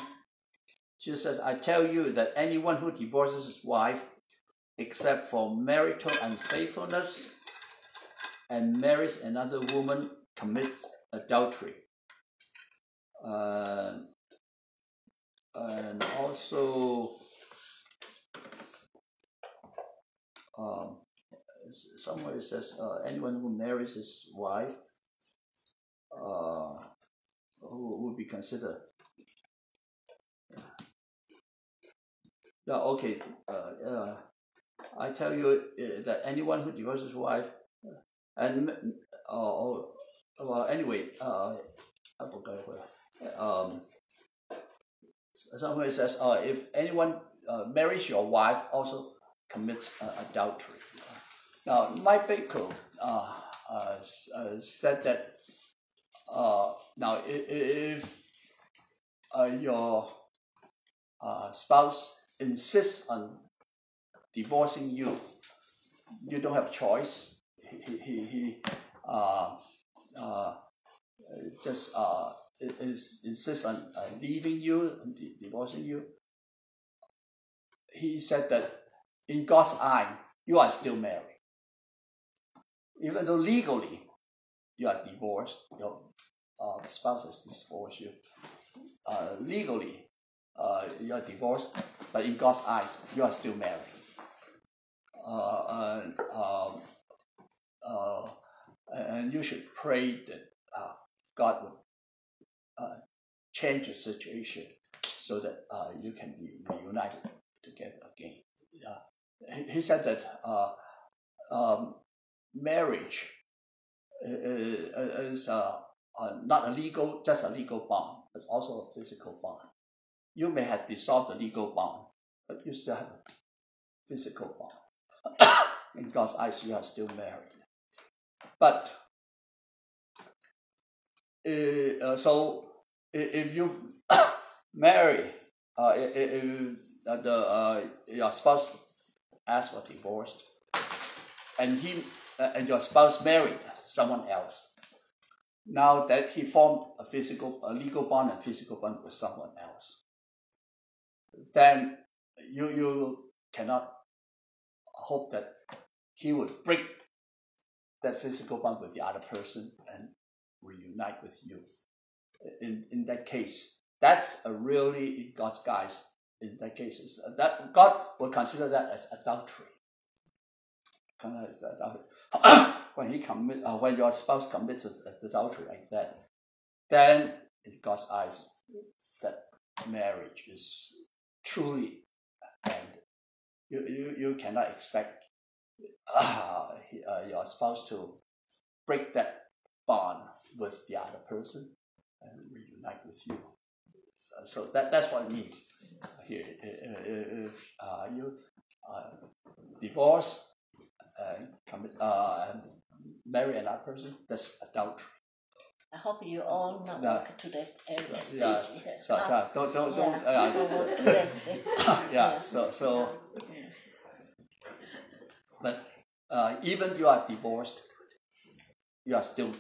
Jesus says, I tell you that anyone who divorces his wife, except for marital unfaithfulness, and marries another woman, commits adultery. Uh, and also, um, somewhere it says uh, anyone who marries his wife uh, who would be considered. Yeah, okay. Uh, uh, I tell you uh, that anyone who divorces his wife, and uh, well, anyway, uh, I forgot where. Um, it says, uh, if anyone uh, marries your wife, also commits uh, adultery. Now, Mike Baker uh, uh, uh, said that now if your spouse insists on divorcing you, you don't have choice. He, he, he, just is, insists on leaving you, and di- divorcing you. He said that in God's eye, you are still married. Even though legally you are divorced, your uh, spouse has divorced you. Uh, legally, uh, you are divorced, but in God's eyes, you are still married. Uh, and, um, uh, and you should pray that uh, God would change the situation so that uh, you can be reunited together again. Yeah. He, he said that uh, um, marriage i- i- is uh, uh, not a legal, just a legal bond, but also a physical bond. You may have dissolved the legal bond, but you still have a physical bond. In God's eyes, you are still married. But uh, uh, so if you marry, uh, if uh, the uh, your spouse asks for divorce, and he uh, and your spouse married someone else. Now that he formed a physical, a legal bond and physical bond with someone else, then you you cannot hope that he would break that physical bond with the other person and reunite with you. In in that case, that's a really God's guise. In that case, that God will consider that as adultery. As adultery. when he commit, uh, when your spouse commits adultery like that, then in God's eyes, that marriage is truly ended. You you, you cannot expect uh, uh, your spouse to break that bond with the other person reunite with you. So, so that that's what it means. Here, uh, uh, if uh, you uh, divorce and commit uh, marry another person, that's adultery. I hope you all not Yeah. to that area stage. Yeah. Yeah. So, so don't don't don't. yeah, Uh, will do that stage. yeah. So so. But uh, even you are divorced, you are still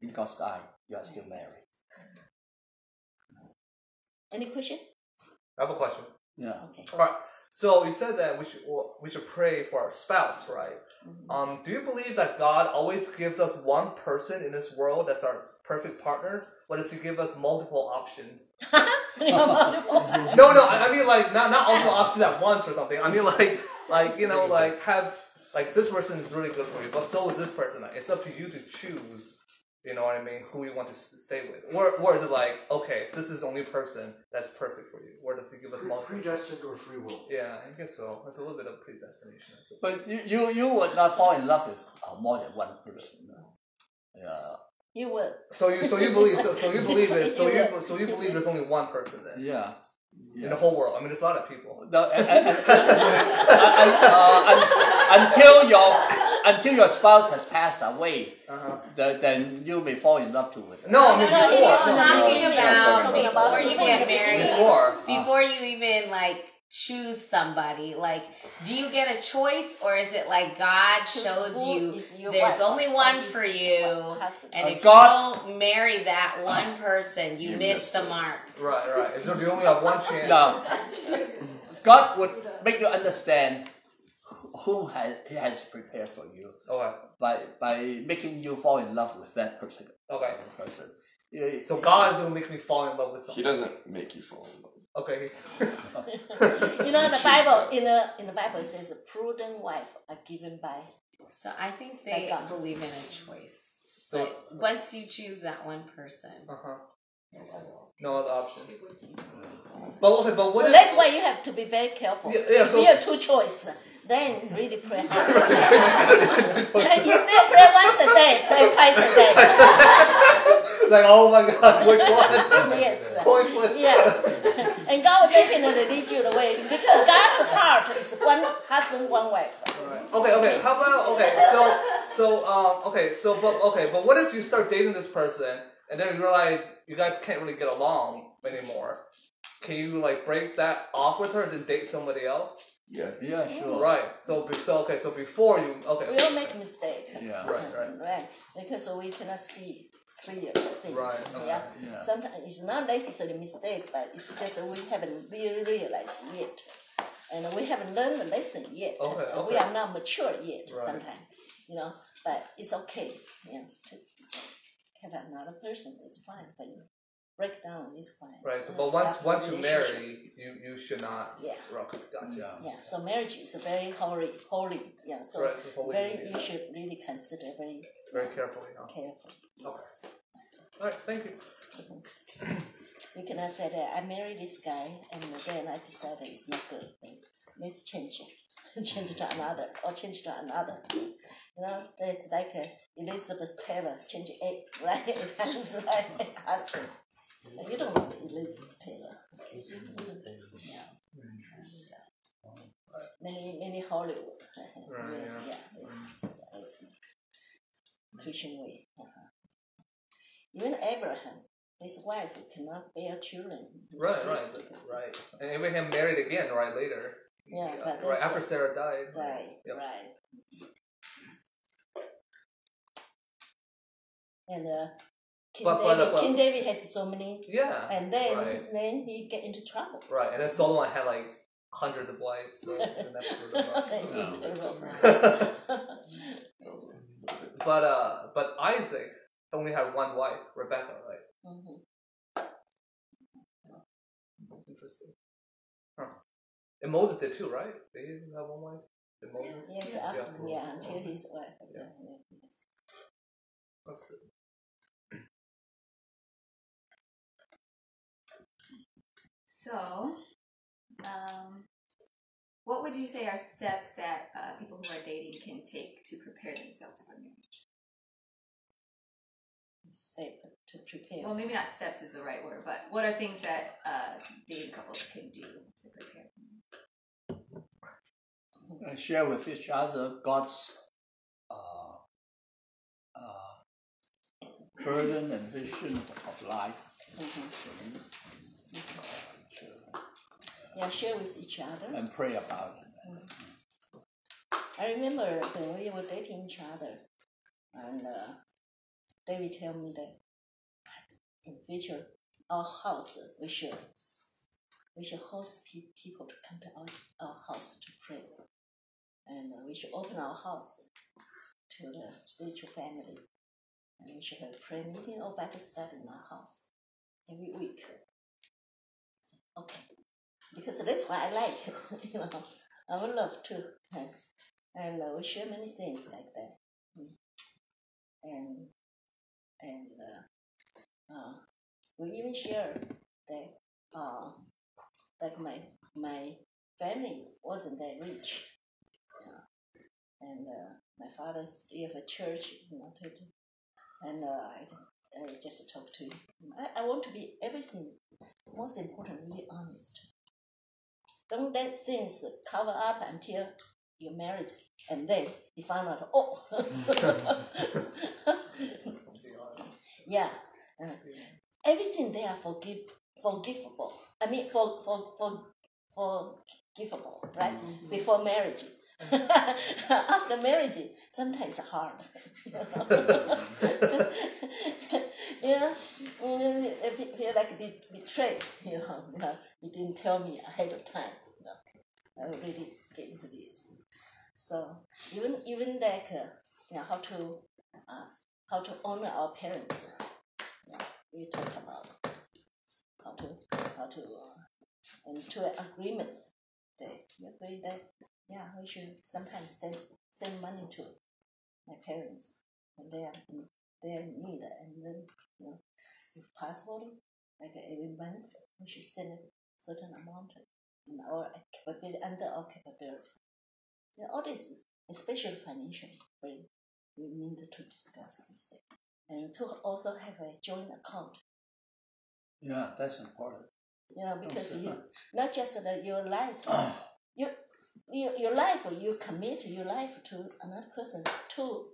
in God's eye. You are still married. Any question? I have a question. Yeah. Okay. All right. So you said that we should we should pray for our spouse, right? Um, do you believe that God always gives us one person in this world that's our perfect partner, or does He give us multiple options? No, no, I I mean like not not multiple options at once or something. I mean like like you know like have like this person is really good for you, but so is this person. Like, it's up to you to choose You know what I mean? Who you want to stay with, or or is it like okay, this is the only person that's perfect for you? Or does it give us multiple? Predestined or free will? Yeah, I guess so. It's a little bit of predestination. I. But you, you, you would not fall in love with uh, more than one person. Yeah. You will. So you so you believe so, so you believe it so you You so you believe there's only one person then Yeah. in the whole world. I mean, there's a lot of people. No, and- and- and- and, uh, un- until your until your spouse has passed away, Uh-huh. the, then you may fall in love too with. them. No, I mean No, no, he's before. talking talking about- about talking about before you get married. Before. Before you even like choose somebody, like, do you get a choice or is it like God shows who you is there's wife only one for you, and if God- you don't marry that one person, you, You miss missed the mark. Right, right. So you only have one chance. Now, God would make you understand whom has, He has prepared for you Okay. by by making you fall in love with that person. Okay. person. So God is gonna make me fall in love with someone. He doesn't make you fall in love. Okay. You know, the Bible in the in the Bible it says a prudent wife are given by. So I think they Like God. believe in a choice. So- But once you choose that one person, uh-huh. No other option. But okay, but So what if- that's why you have to be very careful. Yeah, yeah, if so- you have two choices, then really pray hard. Instead pray once a day, pray twice a day. like oh my god, which one? Yes. Flip. Yeah. And God will definitely lead you the way because God's heart is one husband, one wife. Okay, okay. How about okay? So, so um, okay. So, but okay, but what if you start dating this person and then you realize you guys can't really get along anymore? Can you like break that off with her and then date somebody else? Yeah. yeah, mm-hmm. sure. Right. So, be- so okay. So before you okay. We all make mistake. Yeah. Right, right. Right. Because we cannot see clear things. Right, okay. Yeah. Yeah. Sometimes it's not necessarily mistake, but it's just that we haven't really realized yet. And we haven't learned the lesson yet. Okay, And We are not mature yet Right. sometimes. You know, but it's okay. Yeah. To have another person, it's fine. But break down is fine. Right. So, but once once you marry, you you should not. Yeah. Okay, gotcha. Yeah. Yeah, so marriage is a very holy, holy. Yeah, so Right, holy, very you should really consider very Very carefully. Huh? carefully. Yes. All right. Thank you. You cannot say that I married this guy and then I decided it's not good. Let's change it. change it to another or change to another. You know, that's like Elizabeth Taylor change egg, right? That's like husband. You don't know Elizabeth Taylor. Yeah. Many many Hollywood. Right, yeah. yeah, it's, it's Christian way. Uh-huh. Even Abraham, his wife cannot bear children. He's Right. Right. Right. And Abraham married again. Right later. Yeah, but right after Sarah died. Right, Yep. right. And uh, King But- but- David, but- King David has so many, Yeah. and then Right. then he get into trouble. Right, and then Solomon had like hundreds of wives, so that's screwed him up. But uh, but Isaac only had one wife, Rebecca, right? Mhm. Interesting. Huh. And Moses did too, right? Did he have one wife? Did Moses? Yes, Yeah. after, yeah, until his wife. Yeah. Yeah. That's good. So, um, what would you say are steps that uh, people who are dating can take to prepare themselves for marriage? Step to prepare. Well, maybe not steps is the right word, but what are things that uh, dating couples can do to prepare? And share with each other God's uh, uh, burden and vision of life. Mhm. Uh, to- Yeah, share with each other. and pray about it. I remember when we were dating each other, and uh, David told me that in future our house we should we should host pe- people to come to our, our house to pray, and uh, we should open our house to the spiritual family, and we should have a prayer meeting or Bible study in our house every week. So, okay, because that's what I like, you know. I would love to. And uh, we share many things like that. And and uh, uh, we even share that uh, like my my family wasn't that rich, and uh, my father still have a church, you know, and uh, I, I just talked to him. I, I want to be everything. Most important, really honest. Don't let things cover up until you're married, and then you find out, oh, yeah, uh, everything they are forgive, forgivable. I mean, for for for forgivable, right? Before marriage. After marriage, sometimes hard. yeah, I fe- feel like be, betrayed. You know, you know, you didn't tell me ahead of time. You know, I already get into this. So even even like uh, you know, how to uh, how to honor our parents. Yeah, we talk about how to how to uh, and to an agreement that you agree that yeah we should sometimes send send money to my parents when they are in, they are need and then you know if possible like uh, every month we should send a certain amount in our capability under our capability. Yeah, all this especially financial very we need to discuss with them and to also have a joint account Yeah, that's important. you oh, know, because you not just that your life, ah. you, you your life you commit your life to another person. to,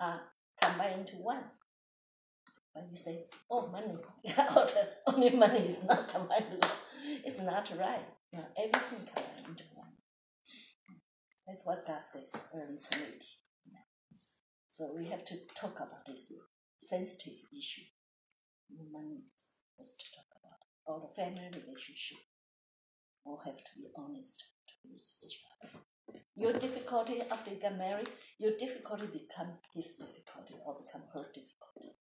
are combined into one. But you say, oh, money, only money is not combined. to It's not right. You everything combined into one. That's what God says, earns. Yeah. So we have to talk about this sensitive issue. Money is is to talk about or the family relationship all have to be honest towards each other. Your difficulty after you get married, your difficulty become his difficulty or become her difficulty.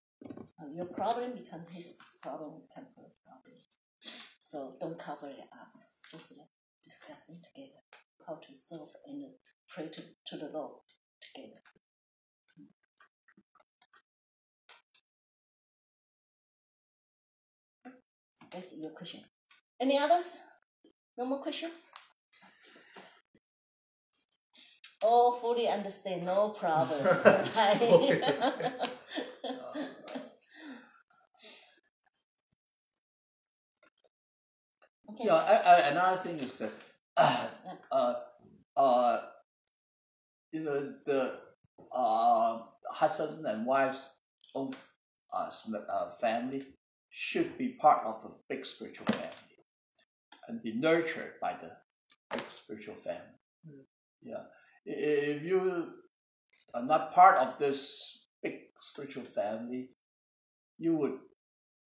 Your problem become his problem, become her problem. So don't cover it up. Just discussing together how to solve and pray to, to the Lord together. That's your question. Any others? No more question? Oh, fully understand, no problem. Right. okay. Yeah, I, I, another thing is that uh, uh, uh, you know, the uh, husband and wife's own uh, uh, family should be part of a big spiritual family and be nurtured by the big spiritual family. Yeah, I- i- if you are not part of this big spiritual family, you would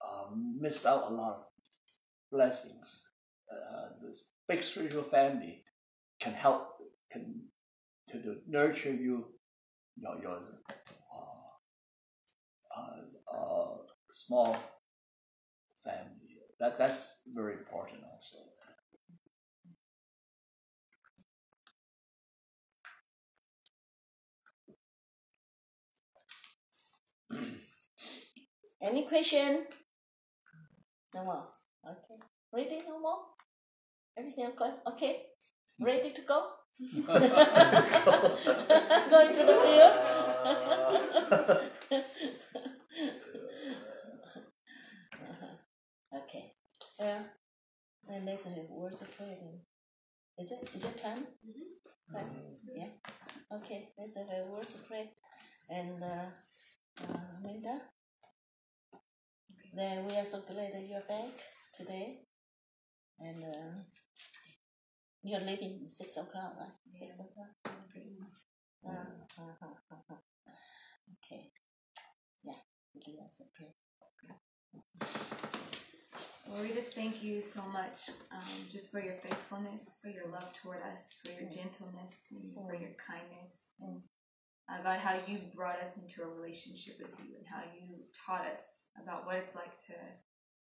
um, miss out a lot of blessings. Uh, this big spiritual family can help can to, to nurture you your your uh, uh, uh, small family. That that's very important also. Any question? No more. Okay. Ready? No more? Everything okay? Okay. Ready to go? Going to the field? okay. Yeah. And let's have words of prayer then. Is it is it time? Time? Yeah. Okay. Let's have words of prayer. And uh, uh, Linda. Then we are so glad that you're back today. And uh, you're leaving six o'clock, right? Six o'clock. Uh, uh, uh, uh, uh. Okay. Yeah, we do pray. So Lord, we just thank you so much um, just for your faithfulness, for your love toward us, for your gentleness, and for your kindness. Mm. Uh, God, how you brought us into a relationship with you and how you taught us about what it's like to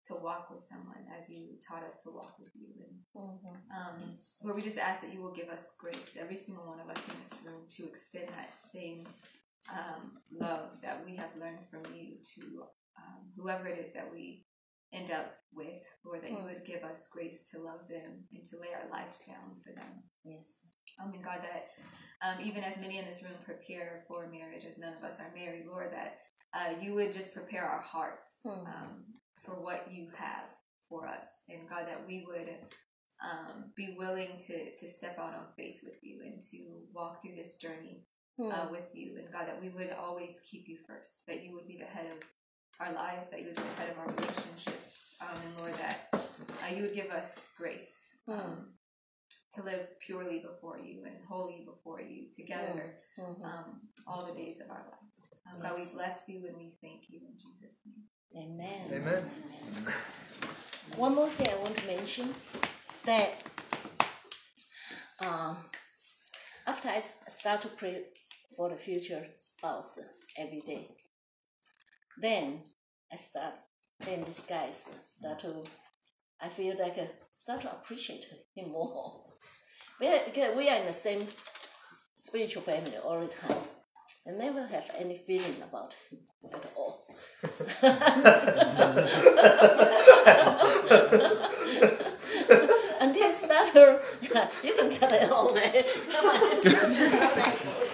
to walk with someone as you taught us to walk with you. And Mm-hmm. um, Yes. Lord, we just ask that you will give us grace, every single one of us in this room, to extend that same um, love that we have learned from you to um, whoever it is that we end up with, Lord, that you Mm. would give us grace to love them and to lay our lives down for them. Yes. Um, and God, that um, even as many in this room prepare for marriage, as none of us are married, Lord, that uh, you would just prepare our hearts Hmm. um, for what you have for us. And God, that we would um, be willing to, to step out on faith with you and to walk through this journey Hmm. uh, with you. And God, that we would always keep you first, that you would be the head of our lives, that you would be the head of our relationships. Um, and Lord, that uh, you would give us grace um, to live purely before you and holy before you together Mhm. um, all the days of our lives. Um, God, we bless you and we thank you in Jesus' name. Amen. Amen. One more thing I want to mention that um, after I start to pray for the future spouse every day, then I start, then this guy start to, I feel like start to appreciate him more. We are, we are in the same spiritual family all the time. I never have any feeling about him at all. Until I start her, you can cut it all, man. Come on.